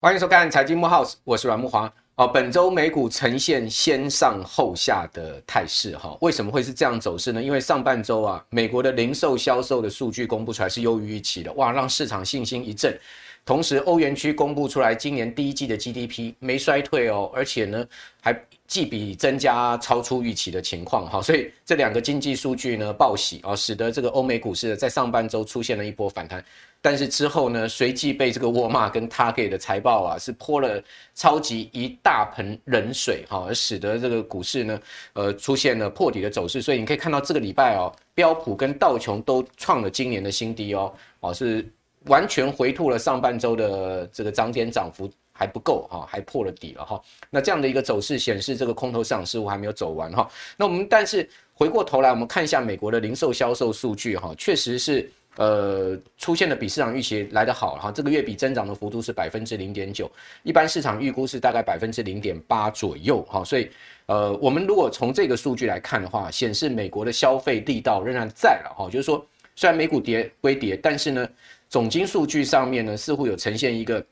欢迎收看财经木 house，我是阮木华。哦，本周美股呈现先上后下的态势，哈，为什么会是这样走势呢？因为上半周啊，美国的零售销售的数据公布出来是优于预期的，哇，让市场信心一振。同时，欧元区公布出来今年第一季的 GDP 没衰退哦，而且呢还季比增加超出预期的情况，哈，所以这两个经济数据呢报喜啊，使得这个欧美股市在上半周出现了一波反弹。但是之后呢，随即被这个沃尔玛跟 Target 的财报啊，是泼了超级一大盆冷水哈，而使得这个股市呢，呃，出现了破底的走势。所以你可以看到这个礼拜哦，标普跟道琼都创了今年的新低哦，哦，是完全回吐了上半周的这个涨点涨幅还不够哈，还破了底了哈。那这样的一个走势显示，这个空头市场似乎还没有走完哈。那我们但是回过头来，我们看一下美国的零售销售数据哈，确实是。呃，出现的比市场预期来得好哈，这个月比增长的幅度是百分之零点九，一般市场预估是大概百分之零点八左右哈，所以呃，我们如果从这个数据来看的话，显示美国的消费力道仍然在了哈，就是说虽然美股跌归跌，但是呢，总经数据上面呢似乎有呈现一个。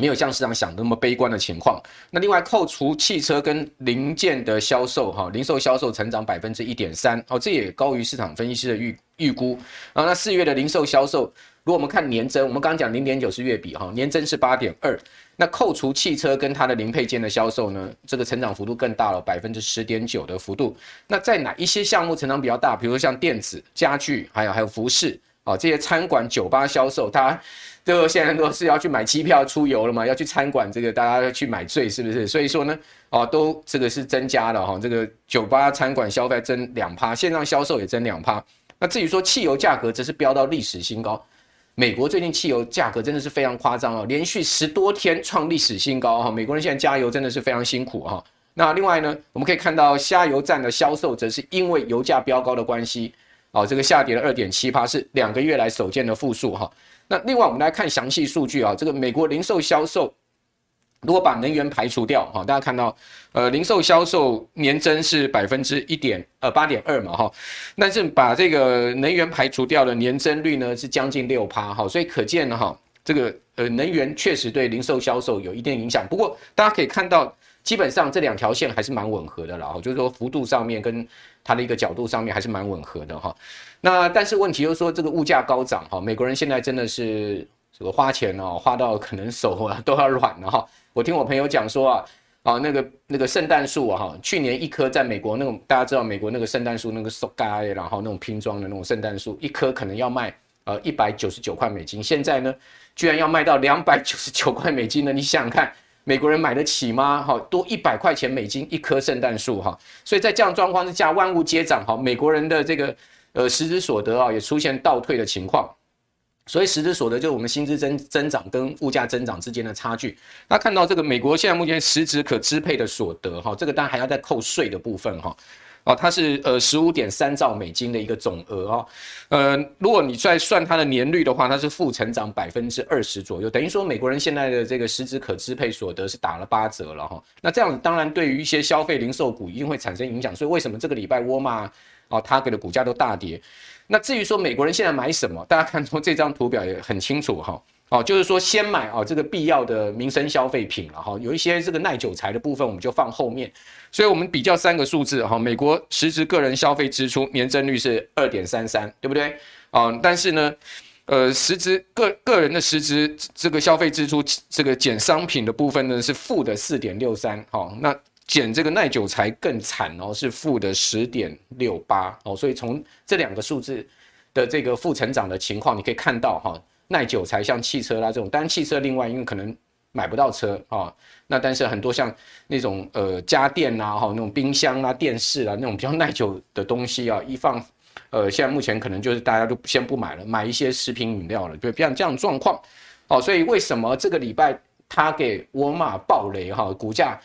没有像市场想的那么悲观的情况。那另外扣除汽车跟零件的销售，哈，零售销售成长百分之一点三，哦，这也高于市场分析师的预预估。然后那四月的零售销售，如果我们看年增，我们刚刚讲零点九是月比，哈，年增是八点二。那扣除汽车跟它的零配件的销售呢，这个成长幅度更大了，百分之十点九的幅度。那在哪一些项目成长比较大？比如说像电子、家具，还有还有服饰，啊，这些餐馆、酒吧销售，它。这个现在都是要去买机票出游了嘛，要去餐馆，这个大家要去买醉，是不是？所以说呢，哦，都这个是增加了哈，这个酒吧、餐馆消费增两趴，线上销售也增两趴。那至于说汽油价格，则是飙到历史新高。美国最近汽油价格真的是非常夸张哦，连续十多天创历史新高哈。美国人现在加油真的是非常辛苦哈。那另外呢，我们可以看到加油站的销售，则是因为油价飙高的关系，哦，这个下跌了二点七趴，是两个月来首见的负数哈。那另外我们来看详细数据啊，这个美国零售销售，如果把能源排除掉哈，大家看到，呃，零售销售年增是百分之一点呃八点二嘛哈，但是把这个能源排除掉的年增率呢是将近六趴哈，所以可见哈，这个呃能源确实对零售销售有一定影响。不过大家可以看到，基本上这两条线还是蛮吻合的啦，就是说幅度上面跟它的一个角度上面还是蛮吻合的哈。那但是问题就是说，这个物价高涨哈，美国人现在真的是这个花钱哦，花到可能手啊都要软了哈。我听我朋友讲说啊，啊那个那个圣诞树啊哈，去年一棵在美国那种大家知道美国那个圣诞树那个塑胶，然后那种拼装的那种圣诞树，一棵可能要卖呃一百九十九块美金，现在呢居然要卖到两百九十九块美金呢，你想想看，美国人买得起吗？哈，多一百块钱美金一棵圣诞树哈，所以在这样状况之下，万物皆涨哈，美国人的这个。呃，实质所得啊也出现倒退的情况，所以实质所得就是我们薪资增增长跟物价增长之间的差距。那看到这个美国现在目前实质可支配的所得哈，这个当然还要再扣税的部分哈，哦，它是呃十五点三兆美金的一个总额哦，呃，如果你再算它的年率的话，它是负成长百分之二十左右，等于说美国人现在的这个实质可支配所得是打了八折了哈。那这样子当然对于一些消费零售股一定会产生影响，所以为什么这个礼拜沃尔玛？哦，他给的股价都大跌。那至于说美国人现在买什么，大家看从这张图表也很清楚哈。哦，就是说先买啊这个必要的民生消费品了哈。有一些这个耐久材的部分我们就放后面。所以我们比较三个数字哈，美国实质个人消费支出年增率是二点三三，对不对？啊，但是呢，呃，实质个个人的实质这个消费支出这个减商品的部分呢是负的四点六三。好，那。减这个耐久材更惨哦，是负的十点六八哦，所以从这两个数字的这个负成长的情况，你可以看到哈，耐久材像汽车啦这种，当然汽车另外因为可能买不到车啊，那但是很多像那种呃家电啊哈，那种冰箱啊、电视啊那种比较耐久的东西啊，一放呃现在目前可能就是大家都先不买了，买一些食品饮料了，就像这样状况哦，所以为什么这个礼拜他给沃尔玛暴雷哈，股价？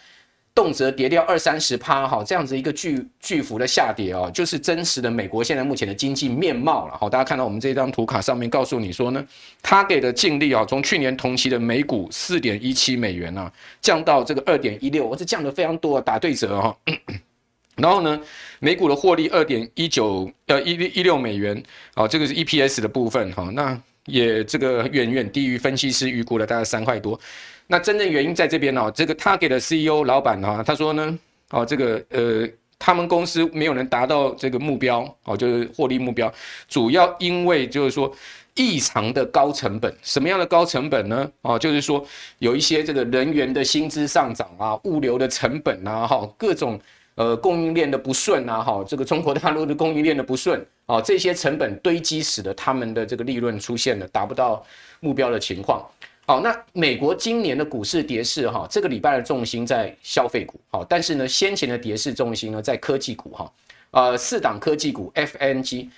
动辄跌掉二三十趴哈，这样子一个巨巨幅的下跌哦，就是真实的美国现在目前的经济面貌了。好，大家看到我们这张图卡上面告诉你说呢，它给的净利啊，从去年同期的每股四点一七美元啊，降到这个二点一六，我这降的非常多，打对折哈。然后呢，每股的获利二点一九呃一一六美元，啊，这个是 EPS 的部分哈，那也这个远远低于分析师预估的大概三块多。那真正原因在这边哦，这个他给的 CEO 老板哈，他说呢，哦，这个呃，他们公司没有能达到这个目标，哦，就是获利目标，主要因为就是说异常的高成本。什么样的高成本呢？哦，就是说有一些这个人员的薪资上涨啊，物流的成本啊，哈，各种。呃，供应链的不顺啊，哈，这个中国大陆的供应链的不顺啊，这些成本堆积，使得他们的这个利润出现了达不到目标的情况。好，那美国今年的股市跌势哈，这个礼拜的重心在消费股，好，但是呢，先前的跌势重心呢在科技股哈，呃，四档科技股 FNG，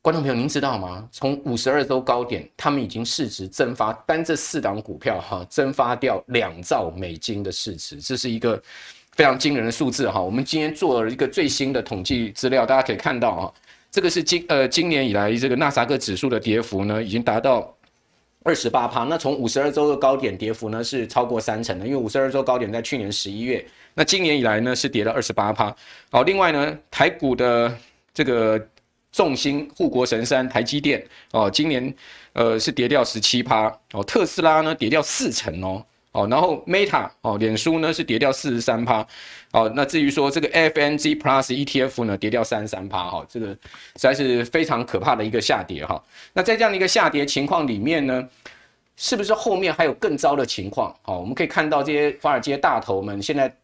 观众朋友您知道吗？从五十二周高点，他们已经市值蒸发，单这四档股票哈，蒸发掉两兆美金的市值，这是一个。非常惊人的数字哈，我们今天做了一个最新的统计资料，大家可以看到哈，这个是今呃今年以来这个纳斯克指数的跌幅呢，已经达到二十八趴。那从五十二周的高点跌幅呢是超过三成的，因为五十二周高点在去年十一月，那今年以来呢是跌了二十八趴。好，另外呢台股的这个重心护国神山台积电哦，今年呃是跌掉十七趴哦，特斯拉呢跌掉四成哦。哦，然后 Meta 哦，脸书呢是跌掉四十三趴，哦，那至于说这个 FNG Plus ETF 呢跌掉三十三趴，哈，这个实在是非常可怕的一个下跌哈。那在这样的一个下跌情况里面呢，是不是后面还有更糟的情况？哦，我们可以看到这些华尔街大头们现在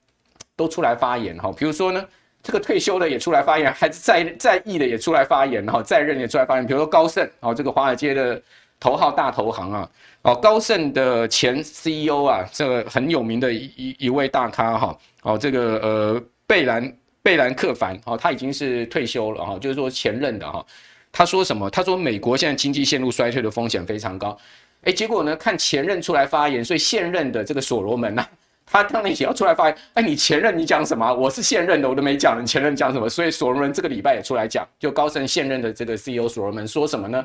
都出来发言哈，比如说呢，这个退休的也出来发言，还是在在役的也出来发言，然后在任也出来发言，比如说高盛哦，这个华尔街的头号大投行啊。哦，高盛的前 CEO 啊，这个很有名的一一位大咖哈，哦，这个呃贝兰贝兰克凡，哦，他已经是退休了哈，就是说前任的哈，他说什么？他说美国现在经济陷入衰退的风险非常高，哎，结果呢，看前任出来发言，所以现任的这个所罗门呐，他当然也要出来发言，哎，你前任你讲什么？我是现任的，我都没讲，你前任讲什么？所以所罗门这个礼拜也出来讲，就高盛现任的这个 CEO 所罗门说什么呢？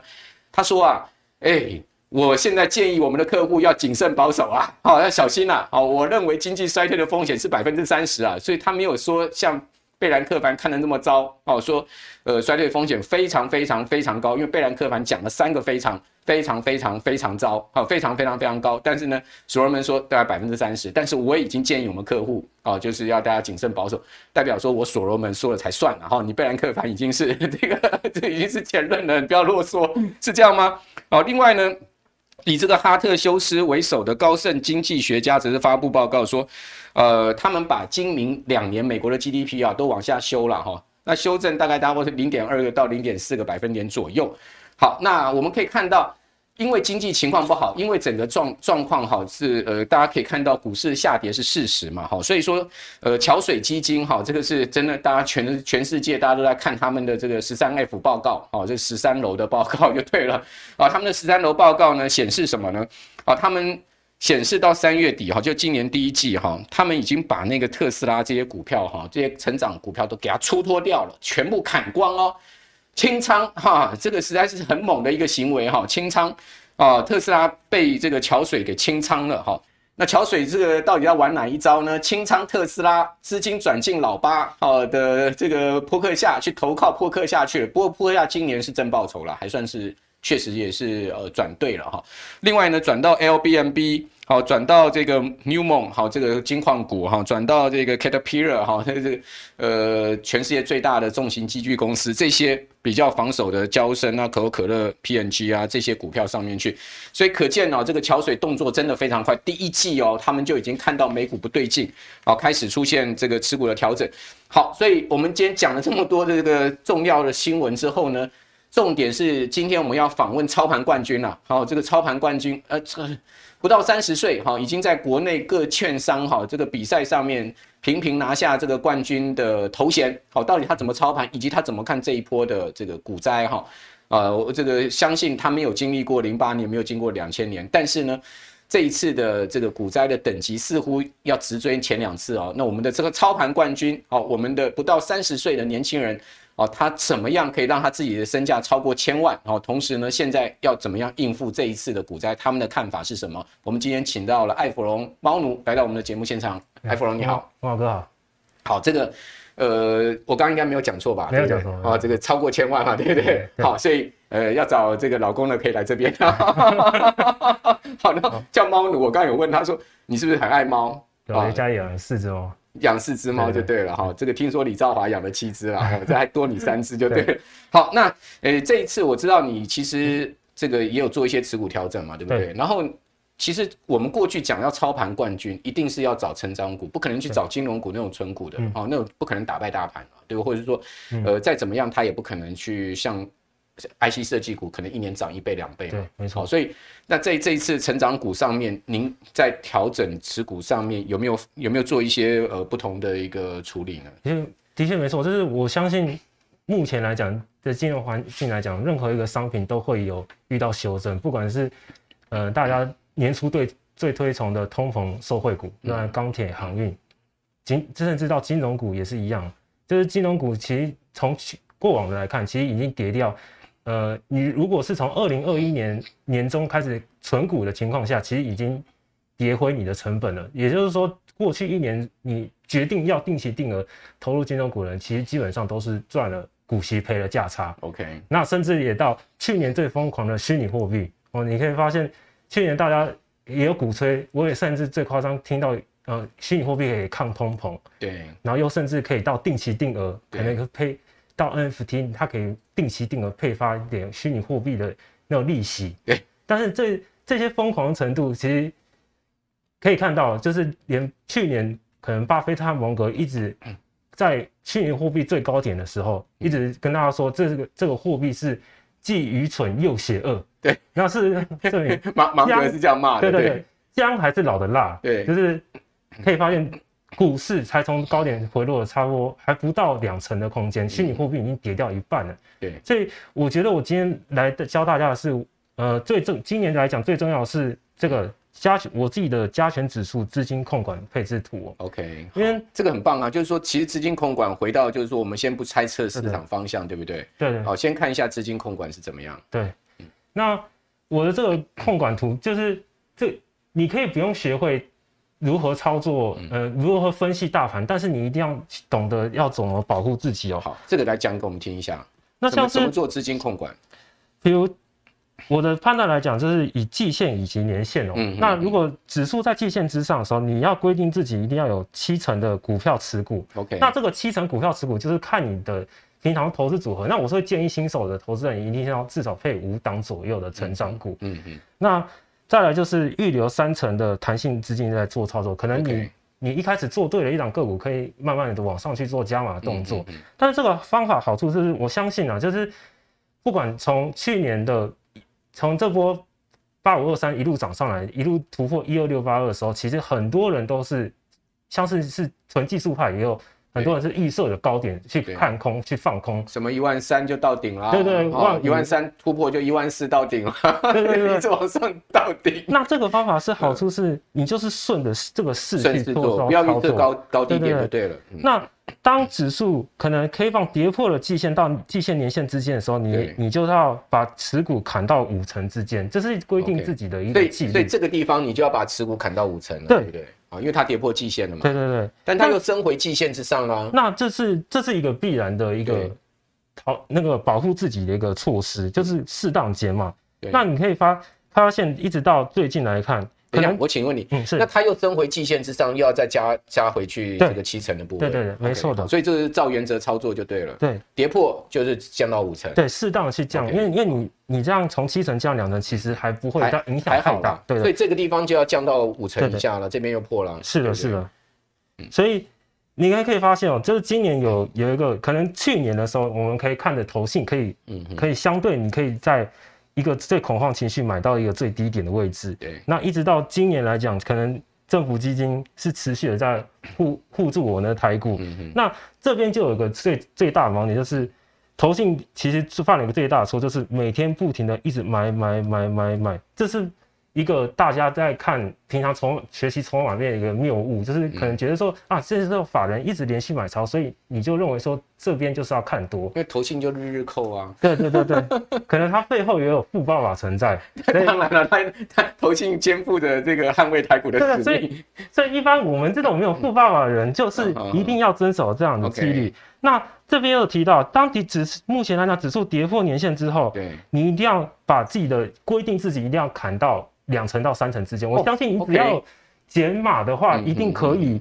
他说啊，哎。我现在建议我们的客户要谨慎保守啊，好，要小心啊，好，我认为经济衰退的风险是百分之三十啊，所以他没有说像贝兰克凡看得那么糟，哦，说呃衰退风险非常非常非常高，因为贝兰克凡讲了三个非常非常非常非常糟，好，非常非常非常高，但是呢，所罗门说大概百分之三十，但是我已经建议我们客户哦，就是要大家谨慎保守，代表说我所罗门说了才算了哈，你贝兰克凡已经是 这个这已经是前任了，你不要啰嗦，是这样吗？好，另外呢。以这个哈特修斯为首的高盛经济学家则是发布报告说，呃，他们把今明两年美国的 GDP 啊都往下修了哈，那修正大概大概是零点二个到零点四个百分点左右。好，那我们可以看到。因为经济情况不好，因为整个状状况好是呃，大家可以看到股市下跌是事实嘛，好，所以说呃，桥水基金哈，这个是真的，大家全全世界大家都在看他们的这个十三 F 报告，哦，这十三楼的报告就对了，啊，他们的十三楼报告呢显示什么呢？啊，他们显示到三月底哈，就今年第一季哈，他们已经把那个特斯拉这些股票哈，这些成长股票都给它出脱掉了，全部砍光哦。清仓哈，这个实在是很猛的一个行为哈，清仓啊，特斯拉被这个桥水给清仓了哈。那桥水这个到底要玩哪一招呢？清仓特斯拉，资金转进老八好的这个波克下去投靠波克下去了。不过波克下今年是真报酬了，还算是确实也是呃转对了哈。另外呢，转到 LBMB。好，转到这个 Newmont，好，这个金矿股哈，转到这个 Caterpillar 哈，这是呃，全世界最大的重型机具公司，这些比较防守的交生啊、可口可乐、PNG 啊这些股票上面去，所以可见哦，这个桥水动作真的非常快。第一季哦，他们就已经看到美股不对劲，好，开始出现这个持股的调整。好，所以我们今天讲了这么多的这个重要的新闻之后呢，重点是今天我们要访问操盘冠军了。好，这个操盘冠军，呃，这。不到三十岁，哈，已经在国内各券商哈这个比赛上面频频拿下这个冠军的头衔，好，到底他怎么操盘，以及他怎么看这一波的这个股灾，哈，啊，我这个相信他没有经历过零八年，没有经过两千年，但是呢，这一次的这个股灾的等级似乎要直追前两次哦。那我们的这个操盘冠军，好，我们的不到三十岁的年轻人。哦，他怎么样可以让他自己的身价超过千万？哦，同时呢，现在要怎么样应付这一次的股灾？他们的看法是什么？我们今天请到了艾弗隆猫奴来到我们的节目现场。艾弗隆你好，猫哥好。好，这个呃，我刚刚应该没有讲错吧？没有讲错啊，这个超过千万嘛，对不对？对对好，所以呃，要找这个老公的可以来这边。好那，叫猫奴，我刚刚有问他说，你是不是很爱猫？对，我家养四只猫。养四只猫就对了哈，这个听说李兆华养了七只了，这还多你三只就对好，那呃这一次我知道你其实这个也有做一些持股调整嘛，对不对？对然后其实我们过去讲要操盘冠军，一定是要找成长股，不可能去找金融股那种纯股的哦，那种不可能打败大盘对吧？或者是说呃再怎么样，他也不可能去像。IC 设计股可能一年涨一倍两倍，对，没错。所以那在这一次成长股上面，您在调整持股上面有没有有没有做一些呃不同的一个处理呢？其实的确没错，就是我相信目前来讲的金融环境来讲，任何一个商品都会有遇到修正，不管是呃大家年初对最推崇的通膨受惠股，那钢铁、航运、金甚至到金融股也是一样，就是金融股其实从过往的来看，其实已经跌掉。呃，你如果是从二零二一年年中开始存股的情况下，其实已经跌回你的成本了。也就是说，过去一年你决定要定期定额投入金融股的人，其实基本上都是赚了股息，赔了价差。OK，那甚至也到去年最疯狂的虚拟货币哦，你可以发现去年大家也有鼓吹，我也甚至最夸张听到呃，虚拟货币可以抗通膨，对，然后又甚至可以到定期定额，可能配。到 NFT，它可以定期定额配发一点虚拟货币的那种利息。对，但是这这些疯狂程度，其实可以看到，就是连去年可能巴菲特和蒙格一直在虚拟货币最高点的时候，一直跟大家说，这个这个货币是既愚蠢又邪恶。对，然后是 这里芒芒格是这样骂的。对对对，姜还是老的辣。对，就是可以发现。股市才从高点回落了差不多还不到两成的空间，虚拟货币已经跌掉一半了。对，所以我觉得我今天来的教大家的是，呃，最重今年来讲最重要的是这个加权我自己的加权指数资金控管配置图。OK，因为这个很棒啊，就是说其实资金控管回到就是说我们先不猜测市场方向，对不对？对对。好，先看一下资金控管是怎么样。对，那我的这个控管图就是这你可以不用学会。如何操作？呃，如何分析大盘？但是你一定要懂得要怎么保护自己哦。好，这个来讲给我们听一下。那像是怎么做资金控管？比如我的判断来讲，就是以季线以及年线哦。嗯。那如果指数在季线之上的时候，你要规定自己一定要有七成的股票持股。OK。那这个七成股票持股就是看你的平常投资组合。那我是会建议新手的投资人一定要至少配五档左右的成长股。嗯嗯。那再来就是预留三成的弹性资金在做操作，可能你 Okay. 你一开始做对了一档个股，可以慢慢的往上去做加码的动作。嗯嗯嗯，但是这个方法好处就是，我相信啊，就是不管从去年的从这波八五二三一路涨上来，一路突破一二六八二的时候，其实很多人都是像是是纯技术派也有。很多人是预设的高点去看空，去放空，什么一万三就到顶了，对对，一万三突破就一万四到顶了，对对对，一直往上到顶。那这个方法是好处是，你就是顺着这个势去做，不要预测高高低点就对了。那当指数可能 K 棒跌破了季线到季线年线之间的时候，你你就要把持股砍到五成之间，这是规定自己的一个纪律。所以这个地方你就要把持股砍到五成了，对不对？啊，因为它跌破季线了嘛。对对对，但它又升回季线之上了。那这是这是一个必然的一个好那个保护自己的一个措施，就是适当减码。那你可以发发现，一直到最近来看。可能我请问你，嗯，是，那它又升回季线之上，又要再加加回去这个七成的部分，对对对，没错的，所以这是照原则操作就对了，对，跌破就是降到五成，对，适当的去降，因为因为你你这样从七成降两成，其实还不会影响太大，对，所以这个地方就要降到五成以下了，这边又破了，是的，是的，所以你还可以发现哦，就是今年有有一个可能去年的时候，我们可以看的投信可以，嗯，可以相对你可以在。一个最恐慌情绪买到一个最低点的位置，对，那一直到今年来讲，可能政府基金是持续的在护护住我们的台股，那这边就有一个最最大的盲点，就是投信其实犯了一个最大的错，就是每天不停的一直买买买买买，这是一个大家在看平常从学习筹码面的一个谬误，就是可能觉得说、嗯、啊，这时候法人一直连续买超，所以你就认为说这边就是要看多，因为投信就日日扣啊。对对对对，可能它背后也有富爸爸存在。当然了，他他投信肩负的这个捍卫台股的使命。所以所以一般我们这种没有富爸爸的人，就是一定要遵守这样的纪律。那这边有提到，当你指目前来讲指数跌破年线之后，对，你一定要把自己的规定自己一定要砍到。两成到三成之间，我相信你只要减码的话，一定可以。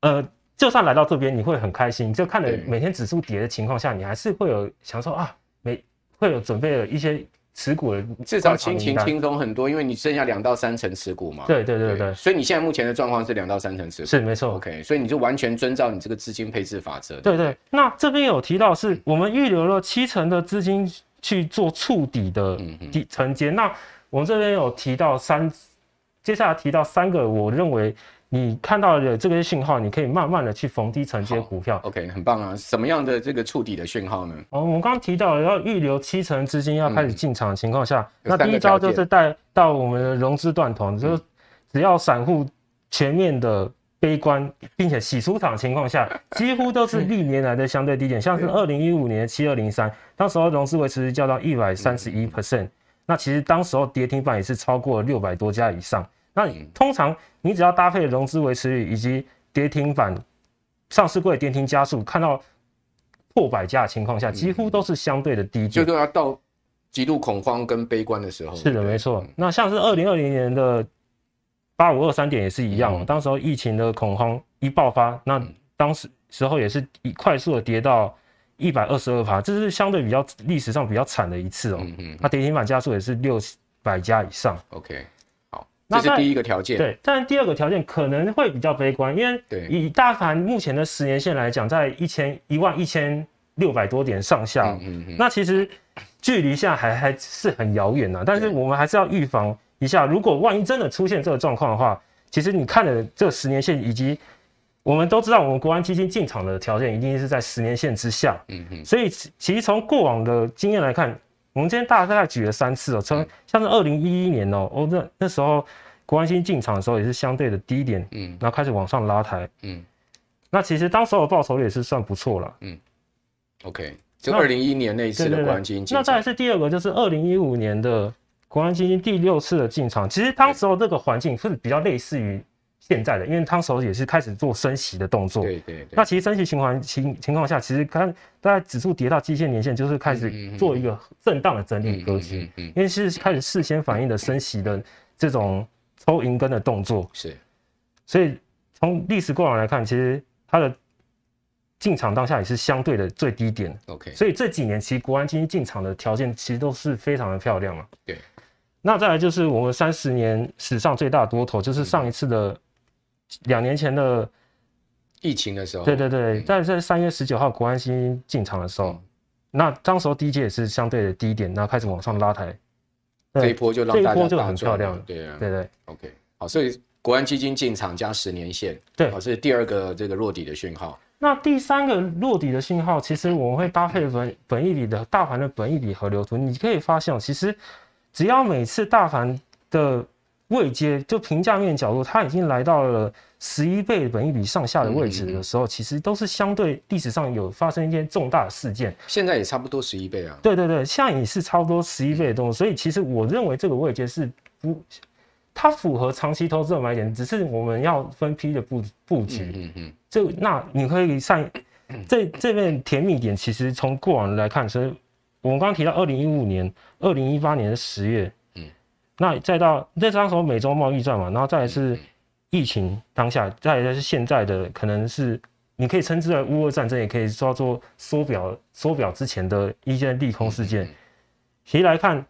呃，就算来到这边，你会很开心。就看着每天指数跌的情况下，你还是会有想说啊，每会有准备了一些持股的，至少心情轻松很多，因为你剩下两到三成持股嘛。对对对对。所以你现在目前的状况是两到三成持股，是没错。OK，所以你就完全遵照你这个资金配置法则。对对。那这边有提到是我们预留了七成的资金去做触底的底承接，那。我们这边有提到三，接下来提到三个，我认为你看到的这个信号，你可以慢慢的去逢低承接股票。OK，很棒啊！什么样的这个触底的讯号呢？哦，我们刚刚提到要预留七成资金要开始进场的情况下，嗯、那第一招就是带到我们的融资断头，嗯、就是只要散户全面的悲观，并且洗出场的情况下，几乎都是历年来的相对低点，像是二零一五年七二零三，当时候融资维持降到一百三十一 percent。那其实当时候跌停板也是超过六百多家以上。那通常你只要搭配融资维持率以及跌停板上市柜跌停加速，看到破百家的情况下，几乎都是相对的低点。就是要到极度恐慌跟悲观的时候。是的，没错。那像是二零二零年的八五二三点也是一样，当时候疫情的恐慌一爆发，那当时时候也是以快速的跌到。一百二十二趴，这是相对比较历史上比较惨的一次哦。嗯嗯。它跌停板加速也是六百家以上。OK，好，这是第一个条件。对，但第二个条件可能会比较悲观，因为以大盘目前的十年线来讲，在一千一万一千六百多点上下。嗯嗯。那其实距离现在还还是很遥远呐。但是我们还是要预防一下，如果万一真的出现这个状况的话，其实你看的这十年线以及。我们都知道，我们国安基金进场的条件一定是在十年线之下。嗯嗯。所以，其实从过往的经验来看，我们今天大概举了三次哦。从像是二零一一年哦，哦那那时候国安基金进场的时候也是相对的低点，嗯，然后开始往上拉抬，嗯。那其实当时候的报酬率也是算不错了，嗯。OK，就二零一一年那一次的国安基金。那再来是第二个，就是二零一五年的国安基金第六次的进场。其实当时候这个环境是比较类似于。现在的，因为汤手也是开始做升息的动作，对对对。那其实升息循环情情况下，其实看大概指数跌到基线年限，就是开始做一个震荡的整理格局，嗯嗯因为是开始事先反映的升息的这种抽银根的动作，是。所以从历史过往来看，其实它的进场当下也是相对的最低点，OK。所以这几年其实国安基金进场的条件其实都是非常的漂亮嘛，对。那再来就是我们三十年史上最大的多头，就是上一次的。两年前的疫情的时候，对对对，在在三月十九号国安基金进场的时候，那当时候低阶也是相对的低点，然后开始往上拉抬，这一波就让大家这一波就很漂亮，对啊，对对，OK，好，所以国安基金进场加十年线，对，好，这是第二个这个落底的讯号。那第三个落底的信号，其实我们会搭配本本益比的大盘的本益比河流图，你可以发现，其实只要每次大盘的位阶就评价面角度，它已经来到了十一倍本益比上下的位置的时候，其实都是相对历史上有发生一件重大的事件。现在也差不多十一倍啊。对对对，现在也是差不多十一倍的动作。所以其实我认为这个位阶是不，它符合长期投资的买点，只是我们要分批的布布局。嗯嗯。就那你可以上这这边甜蜜点，其实从过往来看，所以我们刚刚提到二零一五年、二零一八年的十月。那再到那当时候美洲贸易战嘛，然后再来是疫情当下，再来是现在的可能是你可以称之为乌俄战争，也可以叫做缩表缩表之前的一件利空事件。其实来看，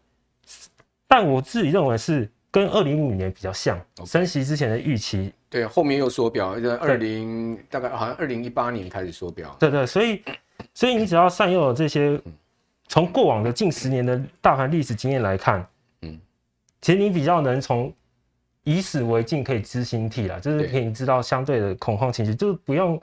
但我自己认为是跟二零一五年比较像，升息之前的预期。对，后面又缩表，二零大概好像二零一八年开始缩表。对对，所以所以你只要善用了这些，从过往的近十年的大盘历史经验来看。其实你比较能从以史为镜，可以知兴替啦，就是可以知道相对的恐慌情绪，就是不用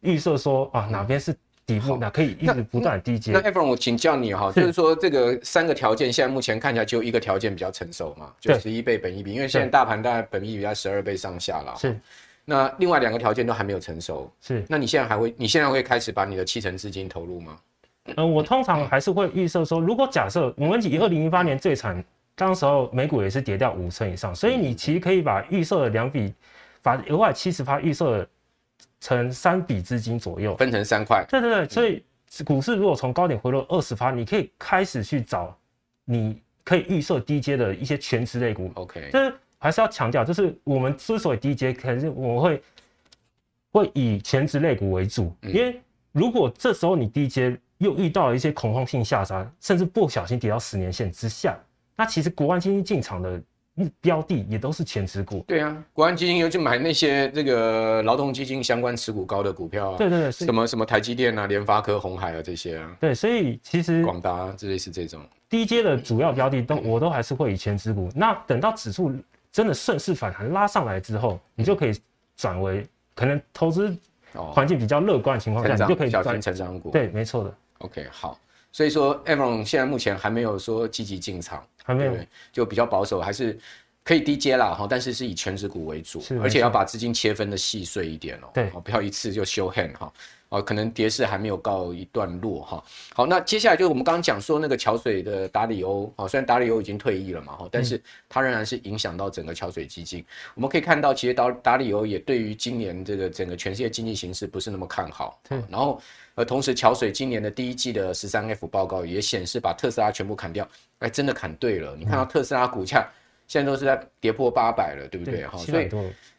预设说啊哪边是底部，那可以一直不断低接。那 Efron，我请教你哈，就是说这个三个条件，现在目前看起来就一个条件比较成熟嘛，就十一倍本益比，因为现在大盘大概本益比在十二倍上下了。是。那另外两个条件都还没有成熟。是。那你现在还会，你现在会开始把你的七成资金投入吗？呃，我通常还是会预设说，如果假设我们以二零一八年最惨，当时候美股也是跌掉五成以上，所以你其实可以把预设的两笔，把额外七十趴预设成三笔资金左右，分成三块。对对对，所以股市如果从高点回落二十趴，你可以开始去找你可以预设低阶的一些全值类股。OK，就是还是要强调，就是我们之所以低阶，可能是我们会会以全值类股为主，因为如果这时候你低阶又遇到了一些恐慌性下杀，甚至不小心跌到十年线之下，那其实国安基金进场的。标的也都是前持股，对啊，国安基金又去买那些这个劳动基金相关持股高的股票啊，对对对，什么什么台积电啊、联发科、红海啊这些啊，对，所以其实广达之类是这种低阶的主要标的都我都还是会以前持股。那等到指数真的顺势反弹拉上来之后，你就可以转为可能投资环境比较乐观的情况下，你就可以小型成长股。对，没错的。OK，好，所以说 Efron 现在目前还没有说积极进场。还没有，就比较保守，还是可以低接啦哈，但是是以全值股为主，而且要把资金切分的细碎一点哦，对，不要一次就 show hand 哈，哦，可能跌势还没有告一段落哈。好，那接下来就是我们刚刚讲说那个桥水的达里欧，哦，虽然达里欧已经退役了嘛哈，但是它仍然是影响到整个桥水基金。我们可以看到，其实达达里欧也对于今年这个整个全世界经济形势不是那么看好，对，然后。而同时，桥水今年的第一季的十三 F 报告也显示，把特斯拉全部砍掉，哎，真的砍对了。你看到特斯拉股价现在都是在跌破八百了，对不对？哈，所以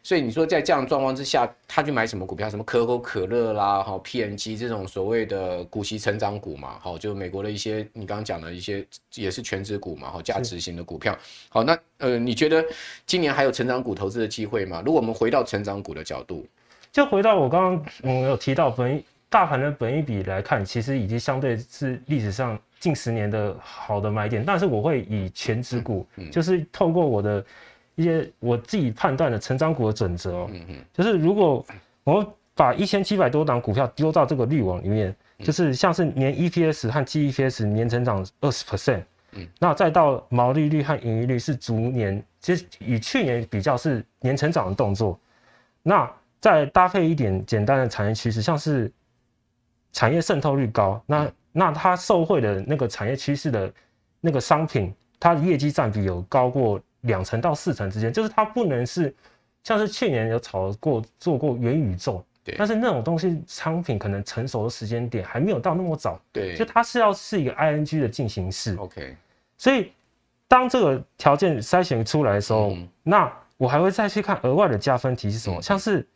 所以你说在这样状况之下，他去买什么股票？什么可口可乐啦，哈，P&G 这种所谓的股息成长股嘛，好，就美国的一些你刚刚讲的一些也是全值股嘛，好，价值型的股票。好，那呃，你觉得今年还有成长股投资的机会吗？如果我们回到成长股的角度，就回到我刚刚我有提到本。大盘的本益比来看，其实已经相对是历史上近十年的好的买点。但是我会以前指股，就是透过我的一些我自己判断的成长股的准则哦，就是如果我把一千七百多档股票丢到这个滤网里面，就是像是年 EPS 和 GEPS 年成长二十 percent，嗯那再到毛利率和盈利率是逐年，其实与去年比较是年成长的动作。那再搭配一点简单的产业趋势，像是产业渗透率高，那那它受惠的那个产业趋势的那个商品，它的业绩占比有高过两成到四成之间，就是它不能是像是去年有炒过做过元宇宙，对，但是那种东西商品可能成熟的时间点还没有到那么早，对，就它是要是一个 ING 的进行式，OK，所以当这个条件筛选出来的时候，嗯、那我还会再去看额外的加分题是什么，嗯、像是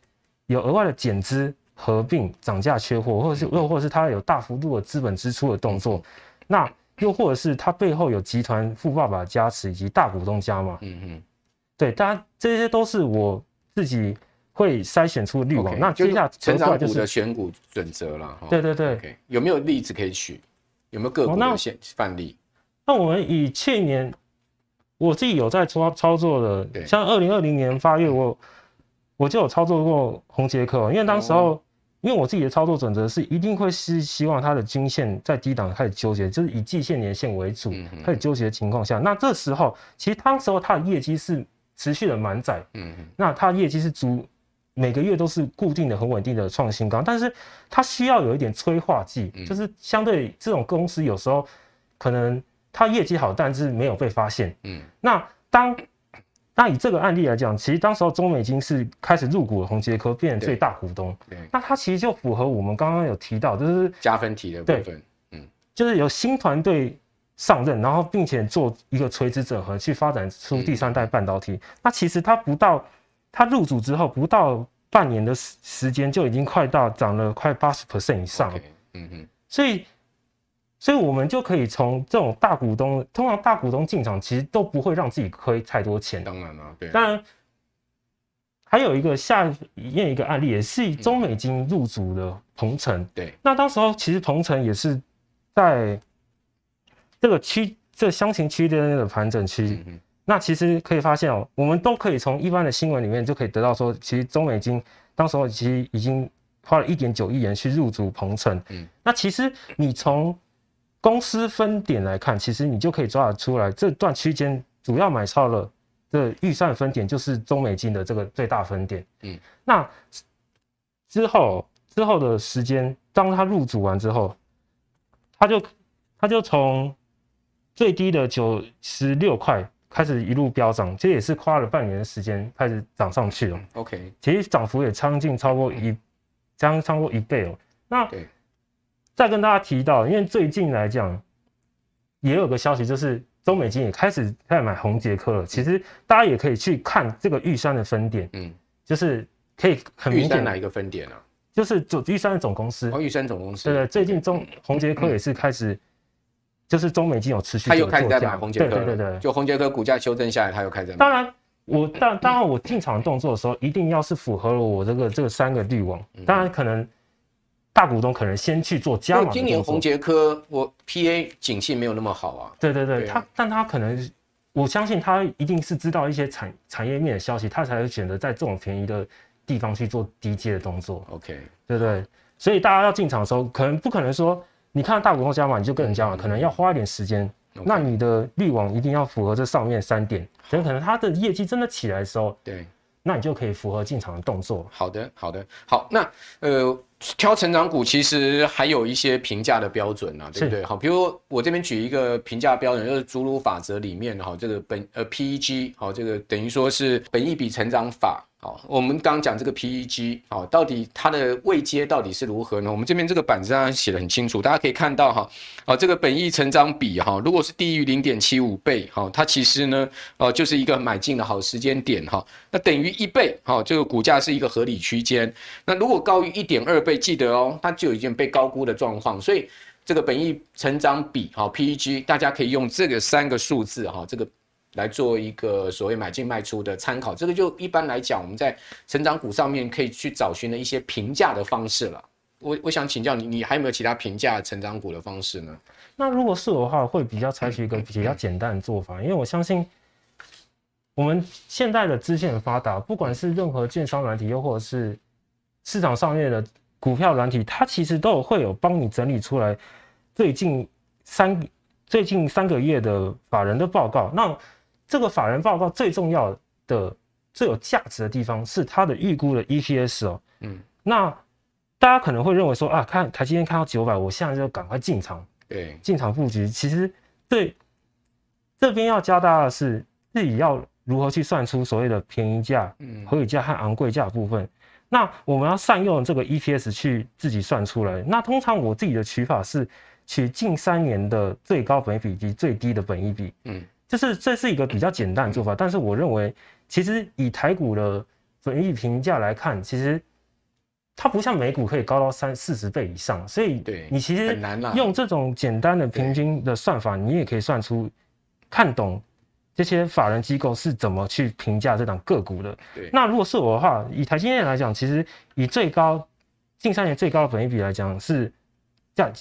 有额外的减资。合并、涨价、缺货，或者是又或者是它有大幅度的资本支出的动作，那又或者是它背后有集团富爸爸加持以及大股东加码，嗯嗯，对，当然这些都是我自己会筛选出滤网。Okay, 那接下来成长股的选股准则了，对对对，okay, 有没有例子可以取？有没有个股的现范例？那我们以去年我自己有在操操作的，像二零二零年八月我我就有操作过红捷克，因为当时候。因为我自己的操作准则是一定会是希望它的均线在低档开始纠结，就是以季线、年线为主开始纠结的情况下，那这时候其实当时候它的业绩是持续的满载，嗯，那它业绩是逐每个月都是固定的、很稳定的创新高，但是它需要有一点催化剂，就是相对这种公司有时候可能它业绩好，但是没有被发现，嗯，那当。那以这个案例来讲，其实当时候中美金是开始入股了宏捷科，变成最大股东。对，那它其实就符合我们刚刚有提到，就是加分题的部分。嗯，就是由新团队上任，然后并且做一个垂直整合，去发展出第三代半导体。嗯、那其实它不到，它入主之后不到半年的时时间，就已经快到涨了快八十 percent 以上。嗯哼，所以。所以，我们就可以从这种大股东，通常大股东进场，其实都不会让自己亏太多钱。当然了，对。当然，还有一个下面一个案例，也是中美金入主的鹏程。对。那当时候，其实鹏城也是在这个区，这箱型区的那个盘整区。那其实可以发现哦，我们都可以从一般的新闻里面就可以得到说，其实中美金当时候其实已经花了一点九亿元去入主鹏城。嗯，那其实你从公司分点来看，其实你就可以抓得出来，这段区间主要买超了的预算分点就是中美金的这个最大分点。嗯，那之后之后的时间，当他入主完之后，他就他就从最低的九十六块。开始一路飙涨，这也是花了半年的时间开始涨上去了。OK，其实涨幅也将近超过一，将超过一倍哦。那再跟大家提到，因为最近来讲，也有个消息，就是中美金也开始在买红捷克了。其实大家也可以去看这个玉山的分点，嗯，就是可以很明显哪一个分点啊？就是总玉山的总公司，哦，玉山总公司。对对，最近中红杰克也是开始。就是中美金有持续，他又开始在买红捷克，对对对对，就红捷克股价修正下来，他又开始。当然，我当当然我进场动作的时候，一定要是符合了我这个这个三个滤网。当然，可能大股东可能先去做加码。今年宏杰科我 PA 景气没有那么好啊。对对对，他但他可能，我相信他一定是知道一些产产业面的消息，他才会选择在这种便宜的地方去做低阶的动作。OK，对对，所以大家要进场的时候，可能不可能说。你看大股东加码，你就跟人加码，可能要花一点时间。那你的滤网一定要符合这上面三点，等可能它的业绩真的起来的时候，对，那你就可以符合进场的动作。好的，好的，好。那呃，挑成长股其实还有一些评价的标准啊，对不对？好，比如我这边举一个评价标准，就是祖鲁法则里面哈，这个本呃 PEG 好，这个等于说是本益比成长法。好，我们刚刚讲这个 PEG，好，到底它的位阶到底是如何呢？我们这边这个板子上写得很清楚，大家可以看到哈，啊，这个本益成长比哈，如果是低于零点七五倍，哈，它其实呢，呃，就是一个买进的好时间点哈。那等于一倍，哈，这个股价是一个合理区间。那如果高于一点二倍，记得哦，它就已经被高估的状况。所以这个本益成长比，哈，PEG，大家可以用这个三个数字，哈，这个。来做一个所谓买进卖出的参考，这个就一般来讲，我们在成长股上面可以去找寻的一些评价的方式了。我我想请教你，你还有没有其他评价成长股的方式呢？那如果是我的话，会比较采取一个比较简单的做法，因为我相信我们现在的资讯发达，不管是任何券商软体，又或者是市场上面的股票软体，它其实都有会有帮你整理出来最近三最近三个月的法人的报告。那这个法人报告最重要的、最有价值的地方是它的预估的 EPS 哦。嗯，那大家可能会认为说啊，看台积电看到九百，我现在就赶快进场，对，进场布局。其实对这边要教大家的是自己要如何去算出所谓的便宜价、合理价和昂贵价部分。那我们要善用这个 EPS 去自己算出来。那通常我自己的取法是取近三年的最高本益比及最低的本益比。嗯。就是这是一个比较简单的做法，但是我认为，其实以台股的本益评价来看，其实它不像美股可以高到三四十倍以上，所以你其实用这种简单的平均的算法，你也可以算出看懂这些法人机构是怎么去评价这档个股的。那如果是我的话，以台积电来讲，其实以最高近三年最高的本益比来讲是这样，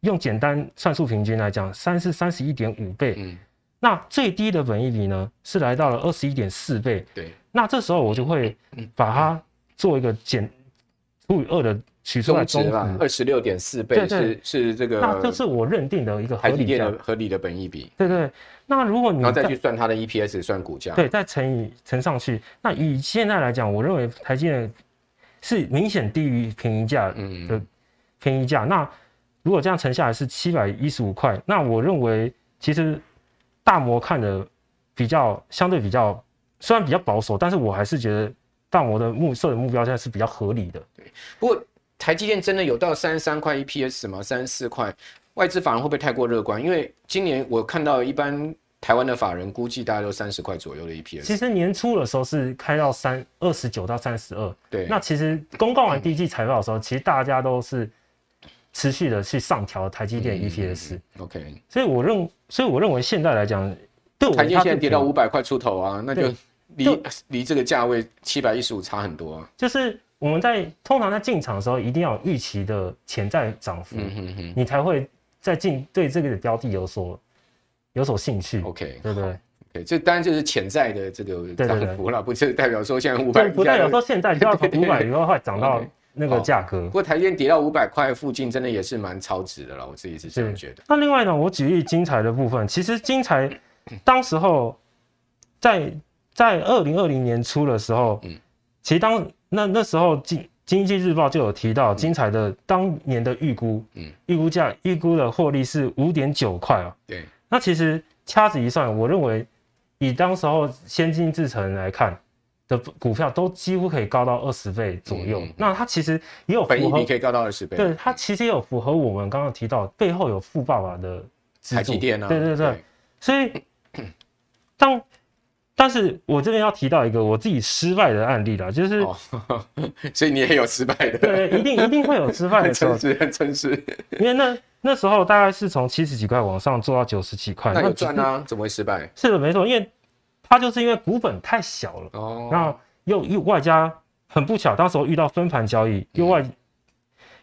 用简单算术平均来讲，三是三十一点五倍。嗯那最低的本益比呢，是来到了二十一点四倍。对，那这时候我就会把它做一个减除以二的取出来中值吧，二十六点四倍是是这个，那这是我认定的一个合理的合理的本益比。对对，那如果你然后再去算它的 EPS，算股价，对，再乘以乘上去。那以现在来讲，我认为台积电是明显低于平宜价的平宜价。那如果这样乘下来是七百一十五块，那我认为其实。大摩看的比较相对比较，虽然比较保守，但是我还是觉得大摩的目设的目标现在是比较合理的。对，不过台积电真的有到三十三块 EPS 吗？三十四块，外资法人会不会太过乐观？因为今年我看到一般台湾的法人估计大概都三十块左右的 EPS。其实年初的时候是开到三二十九到三十二。对，那其实公告完第一季财报的时候，其实大家都是。持续的去上调台积电 EPS，OK，、嗯 okay、所以我认，所以我认为现在来讲，对我台积现在跌到五百块出头啊，那就离离这个价位七百一十五差很多啊。就是我们在通常在进场的时候，一定要有预期的潜在涨幅，嗯哼哼，你才会在进对这个标的有所有所兴趣。OK，对不对？对，这当然就是潜在的这个涨幅了，不是代表说现在五百，不代表说现在就要从 五百以后会涨到。那个价格。不过台电跌到五百块附近，真的也是蛮超值的了，我自己是这样觉得。那另外呢，我举例精材的部分，其实精材当时候在在二零二零年初的时候，嗯，其实当那那时候经经济日报就有提到精彩的当年的预估，嗯，预估价预估的获利是五点九块啊。对，那其实掐指一算，我认为以当时候先进制程来看。的股票都几乎可以高到二十倍左右，嗯、那它其实也有本益比可以高到二十倍，对，它其实也有符合我们刚刚提到背后有富爸爸的台积电啊，对对对，对。所以 当但是我这边要提到一个我自己失败的案例啦，就是、哦，所以你也有失败的，对，一定一定会有失败的 时候，很诚实，很真实，因为那那时候大概是从七十几块往上做到九十几块，那有赚啊，怎么会失败？是的，没错，因为。它就是因为股本太小了，哦，那又又外加很不巧，当时候遇到分盘交易，又外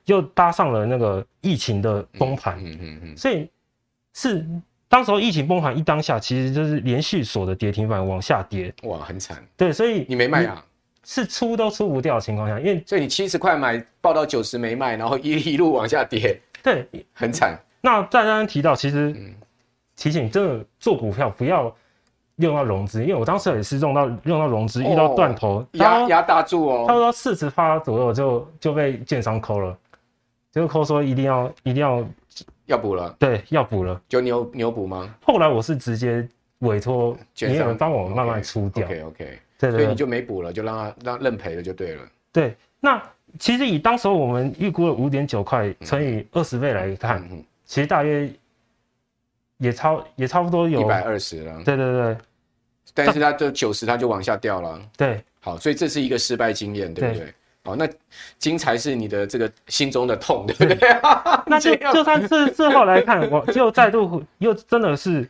又搭上了那个疫情的崩盘，嗯嗯嗯，所以是当时候疫情崩盘一当下，其实就是连续锁的跌停板往下跌，哇，很惨，对，所以你没卖啊？是出都出不掉的情况下，因为所以你七十块买，报到九十没卖，然后一一路往下跌，对，很惨。那再刚刚提到，其实提醒真的做股票不要。用到融资，因为我当时也是用到用到融资，遇到断头压压大注哦，差不多四十趴左右就就被建商扣了，就扣说一定要一定要要补了，对，要补了，就你有你有补吗？后来我是直接委托建商帮我慢慢出掉，OK OK，对，所以你就没补了，就让他让认赔了就对了。对，那其实以当时候我们预估了五点九块乘以二十倍来看，其实大约也超也差不多有一百二十了。对对对。但是它就九十，它就往下掉了。对，好，所以这是一个失败经验，对不对？好，那金才是你的这个心中的痛，对不对？对 那就就算是事后来看，我就再度又真的是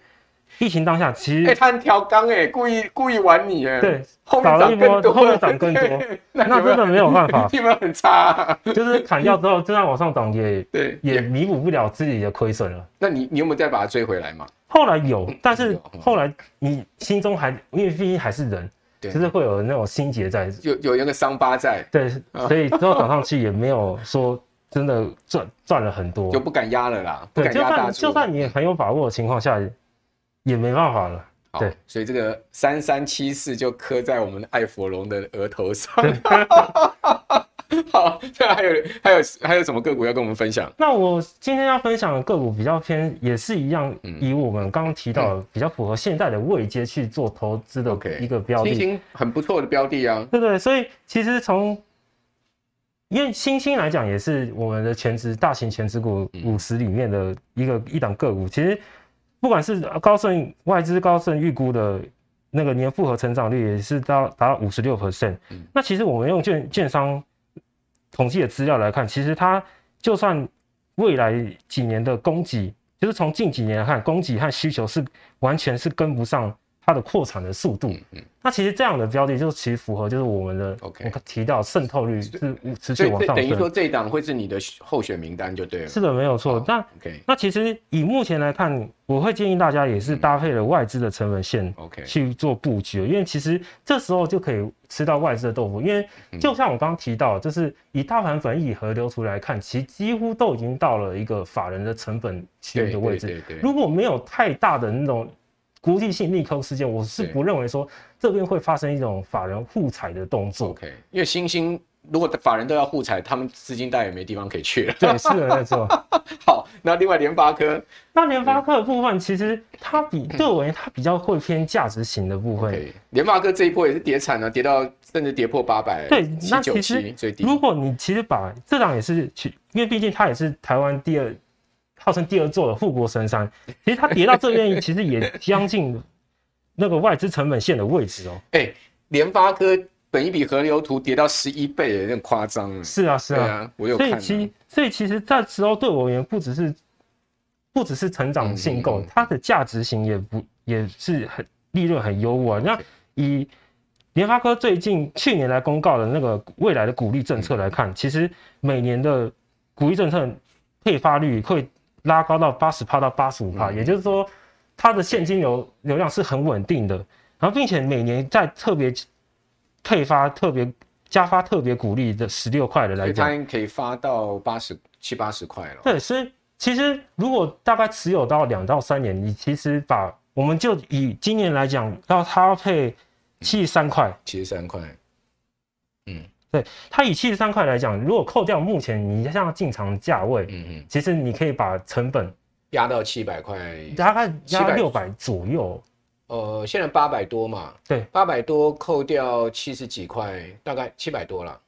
疫情当下，其实哎、欸，他调缸哎，故意故意玩你哎，对，后面涨更多，后面涨更多，那真的没有办法，气氛很差、啊，就是砍掉之后，就算往上涨也对，也弥补不了自己的亏损了。那你你有没有再把它追回来嘛？后来有，但是后来你心中还，因为毕竟还是人，对，就是会有那种心结在，有有一个伤疤在，对，所以之后涨上去也没有说真的赚赚了很多，就不敢压了啦，对，就算就算你很有把握的情况下，也没办法了，对，所以这个三三七四就磕在我们的艾佛龙的额头上。好，这还有还有还有什么个股要跟我们分享？那我今天要分享的个股比较偏，也是一样，以我们刚刚提到的比较符合现在的位阶去做投资的一个标的，新兴很不错的标的啊，对对，所以其实从因为新兴来讲，也是我们的前值大型前值股五十里面的一个一档个股。其实不管是高盛外资高盛预估的那个年复合成长率，也是到达到五十六 percent。那其实我们用券券商。统计的资料来看，其实它就算未来几年的供给，就是从近几年来看，供给和需求是完全是跟不上它的扩产的速度。嗯，那其实这样的标的就其实符合就是我们的 OK 我提到渗透率是持续往上升。等于说这一档会是你的候选名单就对了。是的，没有错。那 OK，那其实以目前来看，我会建议大家也是搭配了外资的成本线 OK 去做布局，因为其实这时候就可以吃到外资的豆腐。因为就像我刚刚提到，就是以大盘粉以和流出来看，其实几乎都已经到了一个法人的成本区的位置。如果没有太大的那种。国际性利空事件，我是不认为说这边会发生一种法人互踩的动作。OK，因为新兴如果法人都要互踩，他们资金带也没地方可以去了。对，是的，没错。好，那另外联发科，那联发科的部分其实它比对我而言，它比较会偏价值型的部分。联发科这一波也是跌惨了，跌到甚至跌破八百。对，那其实如果你其实把这档也是去，因为毕竟它也是台湾第二。号称第二座的护国神山，其实它跌到这边，其实也将近那个外资成本线的位置哦。哎、欸，联发科本一比河流图跌到十一倍，有点夸张。是啊，是啊，啊我有看。所以其所以其实这时候对我而言，不只是不只是成长性够，嗯嗯嗯它的价值型也不也是很利润很优渥啊。那以联发科最近去年来公告的那个未来的鼓励政策来看，其实每年的鼓励政策配发率会。拉高到八十帕到八十五帕，也就是说，它的现金流流量是很稳定的，然后并且每年在特别配发特别加发特别鼓励的十六块的来讲，它可以发到八十七八十块了。对，所以其实如果大概持有到两到三年，你其实把我们就以今年来讲，要它配七十三块，七十三块，嗯。对，它以七十三块来讲，如果扣掉目前你像进场价位，嗯嗯，其实你可以把成本压到七百块，大概压到六百左右。呃，现在八百多嘛，对，八百多扣掉七十几块，大概七百多了。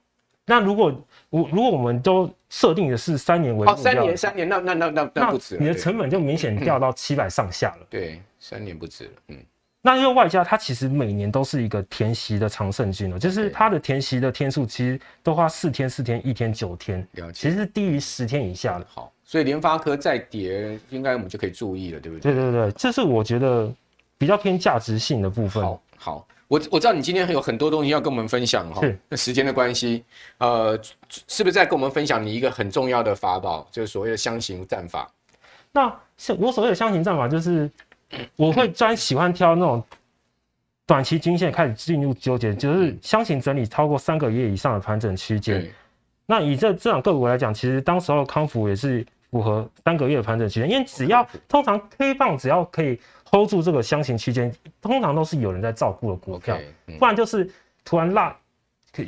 那如果我如果我们都设定的是三年为目标，哦，三年三年，那那那那那不止，你的成本就明显掉到七百上下了。对，三年不止了，嗯。那因为外加它其实每年都是一个填息的常胜军哦，就是它的填息的天数其实都花四天、四天、一天、九天，其实是低于十天以下的。好，所以联发科再跌，应该我们就可以注意了，对不对？对对对，这是我觉得比较偏价值性的部分。好，好，我我知道你今天有很多东西要跟我们分享哈，那时间的关系，呃，是不是在跟我们分享你一个很重要的法宝，就是所谓的箱型战法？那是我所谓的箱型战法就是。我会专喜欢挑那种短期均线开始进入纠结，就是箱型整理超过三个月以上的盘整区间。那以这这种个股来讲，其实当时候康福也是符合三个月的盘整区间，因为只要通常 K 棒只要可以 hold 住这个箱型区间，通常都是有人在照顾的股票，不然就是突然拉，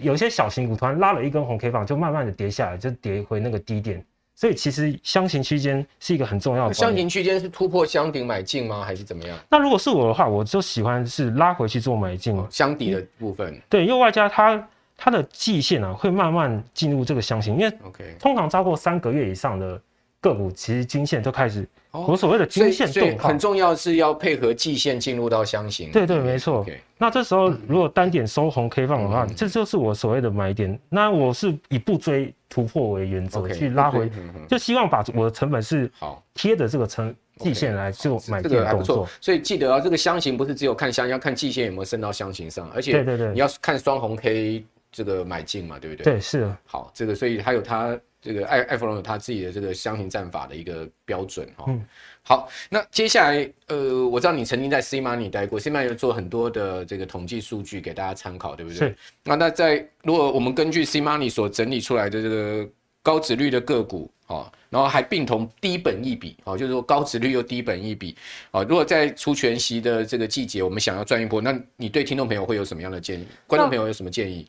有些小型股突然拉了一根红 K 棒，就慢慢的跌下来，就跌回那个低点。所以其实箱型区间是一个很重要的。箱型区间是突破箱顶买进吗？还是怎么样？那如果是我的话，我就喜欢是拉回去做买进。箱底的部分。对，因为外加它它的季线啊会慢慢进入这个箱型，因为通常超过三个月以上的个股，其实均线都开始。我所谓的均线动很重要，是要配合季线进入到箱型。对对，没错。那这时候如果单点收红 K 放的话，这就是我所谓的买点。那我是以不追突破为原则去拉回，就希望把我的成本是好贴着这个成季线来做买进的动作。所以记得啊，这个箱型不是只有看箱，要看季线有没有升到箱型上，而且对对对，你要看双红 K 这个买进嘛，对不对？对，是。好，这个所以还有它。这个艾艾弗隆有他自己的这个箱型战法的一个标准哈。嗯。好，那接下来呃，我知道你曾经在 C Money 待过，C Money 做很多的这个统计数据给大家参考，对不对？是。那那在如果我们根据 C Money 所整理出来的这个高值率的个股啊，然后还并同低本一比啊，就是说高值率又低本一比啊，如果在出全息的这个季节，我们想要赚一波，那你对听众朋友会有什么样的建议？观众朋友有什么建议？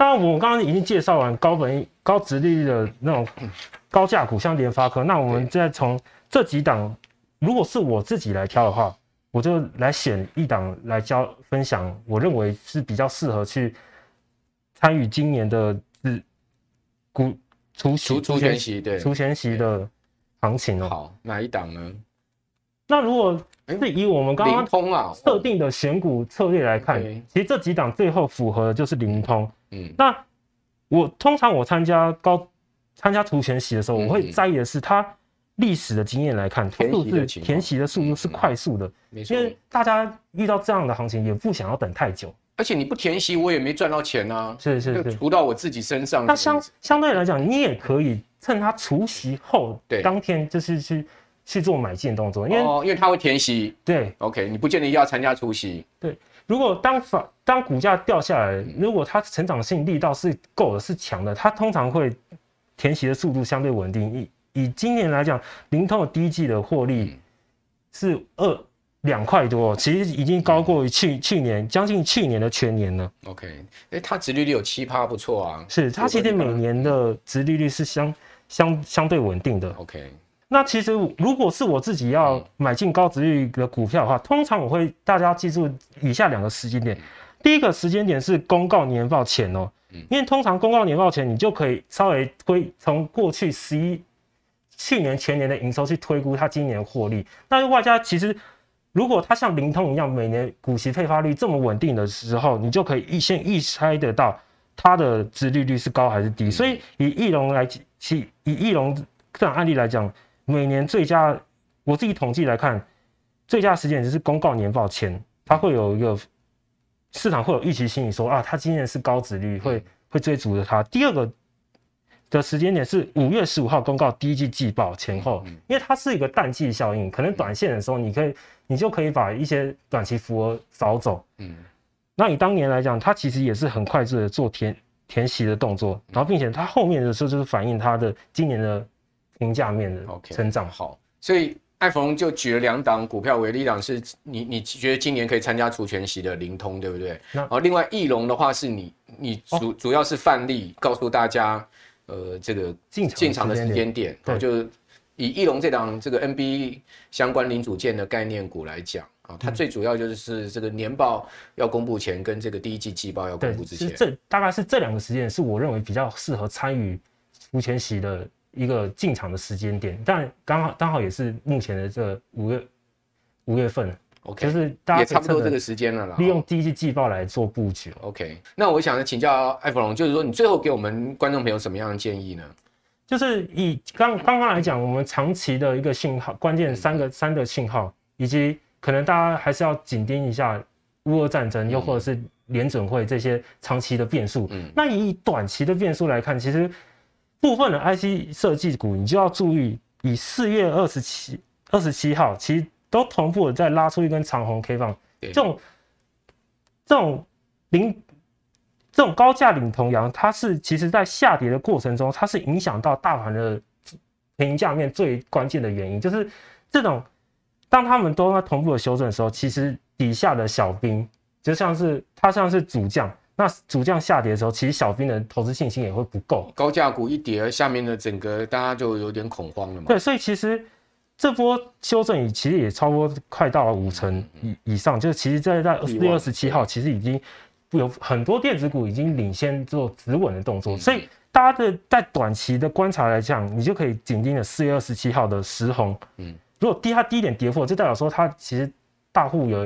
当然，我刚刚已经介绍完高本、高殖利率的那种高价股，像联发科。那我们再从这几档，如果是我自己来挑的话，我就来选一档来教分享。我认为是比较适合去参与今年的是股除除除权息对除权息的行情哦。好，哪一档呢？那如果是以我们刚刚设定的选股策略来看，其实这几档最后符合的就是灵通。嗯，那我通常我参加高参加除权息的时候，我会在意的是它历史的经验来看，速度是填息的速度是快速的，没错。因为大家遇到这样的行情也不想要等太久，而且你不填息我也没赚到钱啊，是是是，除到我自己身上。那相相对来讲，你也可以趁它除息后，对，当天就是去去做买进动作，因为哦因为它会填息，对，OK，你不见得要参加除息，对。如果当法当股价掉下来，如果它成长性力道是够的，是强的，它通常会填息的速度相对稳定。以以今年来讲，灵通的第一季的获利是二两块多，其实已经高过于去去年将近去年的全年了。OK，哎、欸，它殖利率有七趴，不错啊。是，它其实每年的殖利率是相相相对稳定的。OK。那其实，如果是我自己要买进高值率的股票的话，通常我会大家要记住以下两个时间点。第一个时间点是公告年报前哦，因为通常公告年报前，你就可以稍微推从过去十一去年前年的营收去推估它今年获利。那外加其实，如果它像灵通一样每年股息配发率这么稳定的时候，你就可以预先预猜得到它的殖利率是高还是低。所以以翼龙来其以翼龙这样案例来讲。每年最佳，我自己统计来看，最佳时间就是公告年报前，它会有一个市场会有预期心理说啊，它今年是高值率，会会追逐着它。第二个的时间点是五月十五号公告第一季季报前后，因为它是一个淡季效应，可能短线的时候你可以你就可以把一些短期浮额扫走。嗯，那你当年来讲，它其实也是很快速的做填填息的动作，然后并且它后面的时候就是反映它的今年的评价面的成长。Okay, 好，所以艾冯就举了两档股票为例，一档是你你觉得今年可以参加除权息的灵通，对不对？然后另外翼龙的话是你你主、哦、主要是范例告诉大家，呃，这个进场的时间点，然后就以翼龙这档这个 NB 相关零组件的概念股来讲。它最主要就是这个年报要公布前，跟这个第一季季报要公布之前，其实这大概是这两个时间是我认为比较适合参与除权息的一个进场的时间点。但刚好刚好也是目前的这五月五月份，OK，就是大家也差不多这个时间了啦。利用第一季季报来做布局，OK。那我想请教艾弗隆，就是说你最后给我们观众朋友什么样的建议呢？就是以刚刚刚来讲，我们长期的一个信号，关键三个三个信号以及。可能大家还是要紧盯一下乌俄战争，又或者是联准会这些长期的变数。嗯，那以短期的变数来看，其实部分的 IC 设计股，你就要注意，以四月二十七二十七号，其实都同步的在拉出一根长红 K 棒，这种这种领这种高价领头羊，它是其实在下跌的过程中，它是影响到大盘的评价面最关键的原因，就是这种。当他们都在同步的修正的时候，其实底下的小兵就像是他像是主将，那主将下跌的时候，其实小兵的投资信心也会不够。高价股一跌，下面的整个大家就有点恐慌了嘛。对，所以其实这波修正也其实也超过快到了五成以以上，就是其实在在四月二十七号，其实已经有很多电子股已经领先做止稳的动作，所以大家的在短期的观察来讲，你就可以紧盯着四月二十七号的十红，嗯。如果低它低点跌破，就代表说它其实大户有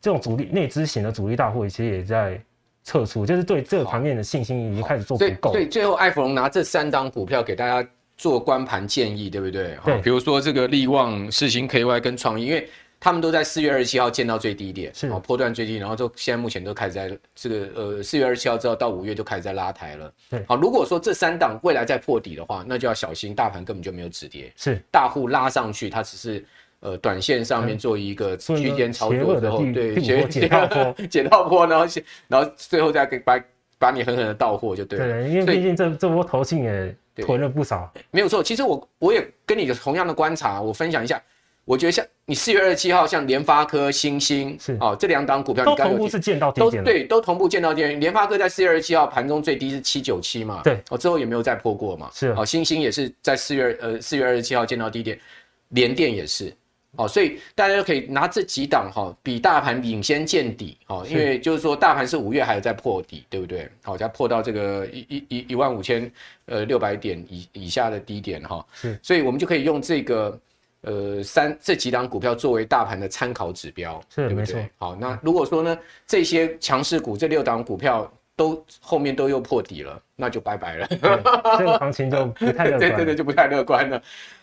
这种主力内资型的主力大户，其实也在撤出，就是对这个盘面的信心已经开始做不够。所以最后艾弗隆拿这三档股票给大家做观盘建议，对不对？对。比如说这个力旺、世芯 KY 跟创意，因为。他们都在四月二十七号见到最低点，是波段最低，然后就现在目前都开始在这个呃四月二十七号之后到五月就开始在拉抬了。对，好，如果说这三档未来再破底的话，那就要小心，大盘根本就没有止跌。是，大户拉上去，它只是呃短线上面做一个区间操作之后，对，解 解套坡，解套波，然后然后最后再给把把你狠狠的到货就对了。对，因为毕竟这这波投信也囤了不少。没有错，其实我我也跟你有同样的观察，我分享一下。我觉得像你四月二十七号，像联发科、星星是哦，这两档股票你都同步是见到低点，对，都同步见到低点。联发科在四月二十七号盘中最低是七九七嘛，对，哦，之后也没有再破过嘛，是哦，星星也是在四月呃四月二十七号见到低点，联电也是哦，所以大家就可以拿这几档哈，比大盘领先见底哦，因为就是说大盘是五月还有在破底，对不对？好，再破到这个一一一一万五千呃六百点以以下的低点哈，是，所以我们就可以用这个。呃，三这几档股票作为大盘的参考指标，是对不对？好，那如果说呢，这些强势股这六档股票都后面都又破底了，那就拜拜了。这个行情就不太乐观。对 对对，就不太乐观了。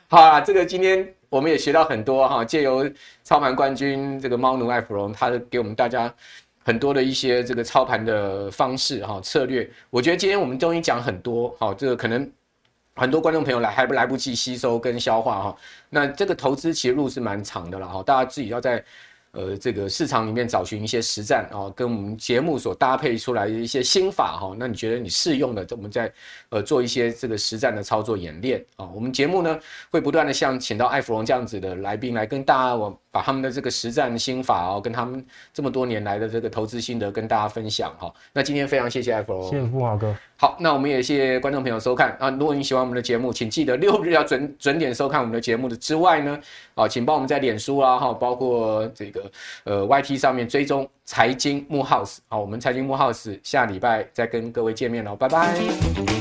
好啊，这个今天我们也学到很多哈，借由操盘冠军这个猫奴艾弗隆，他给我们大家很多的一些这个操盘的方式哈策略。我觉得今天我们终于讲很多，哈，这个可能。很多观众朋友来还不来不及吸收跟消化哈，那这个投资其实路是蛮长的了哈，大家自己要在。呃，这个市场里面找寻一些实战啊，跟我们节目所搭配出来的一些心法哈，那你觉得你适用的，我们再呃做一些这个实战的操作演练啊。我们节目呢会不断的像请到艾弗隆这样子的来宾来跟大家，我把他们的这个实战心法哦，跟他们这么多年来的这个投资心得跟大家分享哈。那今天非常谢谢艾弗隆，谢谢富华哥。好，那我们也谢谢观众朋友收看啊。如果你喜欢我们的节目，请记得 六日要准准点收看我们的节目的之外呢，啊，请帮我们在脸书啊哈，包括这个呃 YT 上面追踪财经木 House。好，我们财经木 House 下礼拜再跟各位见面喽，拜拜。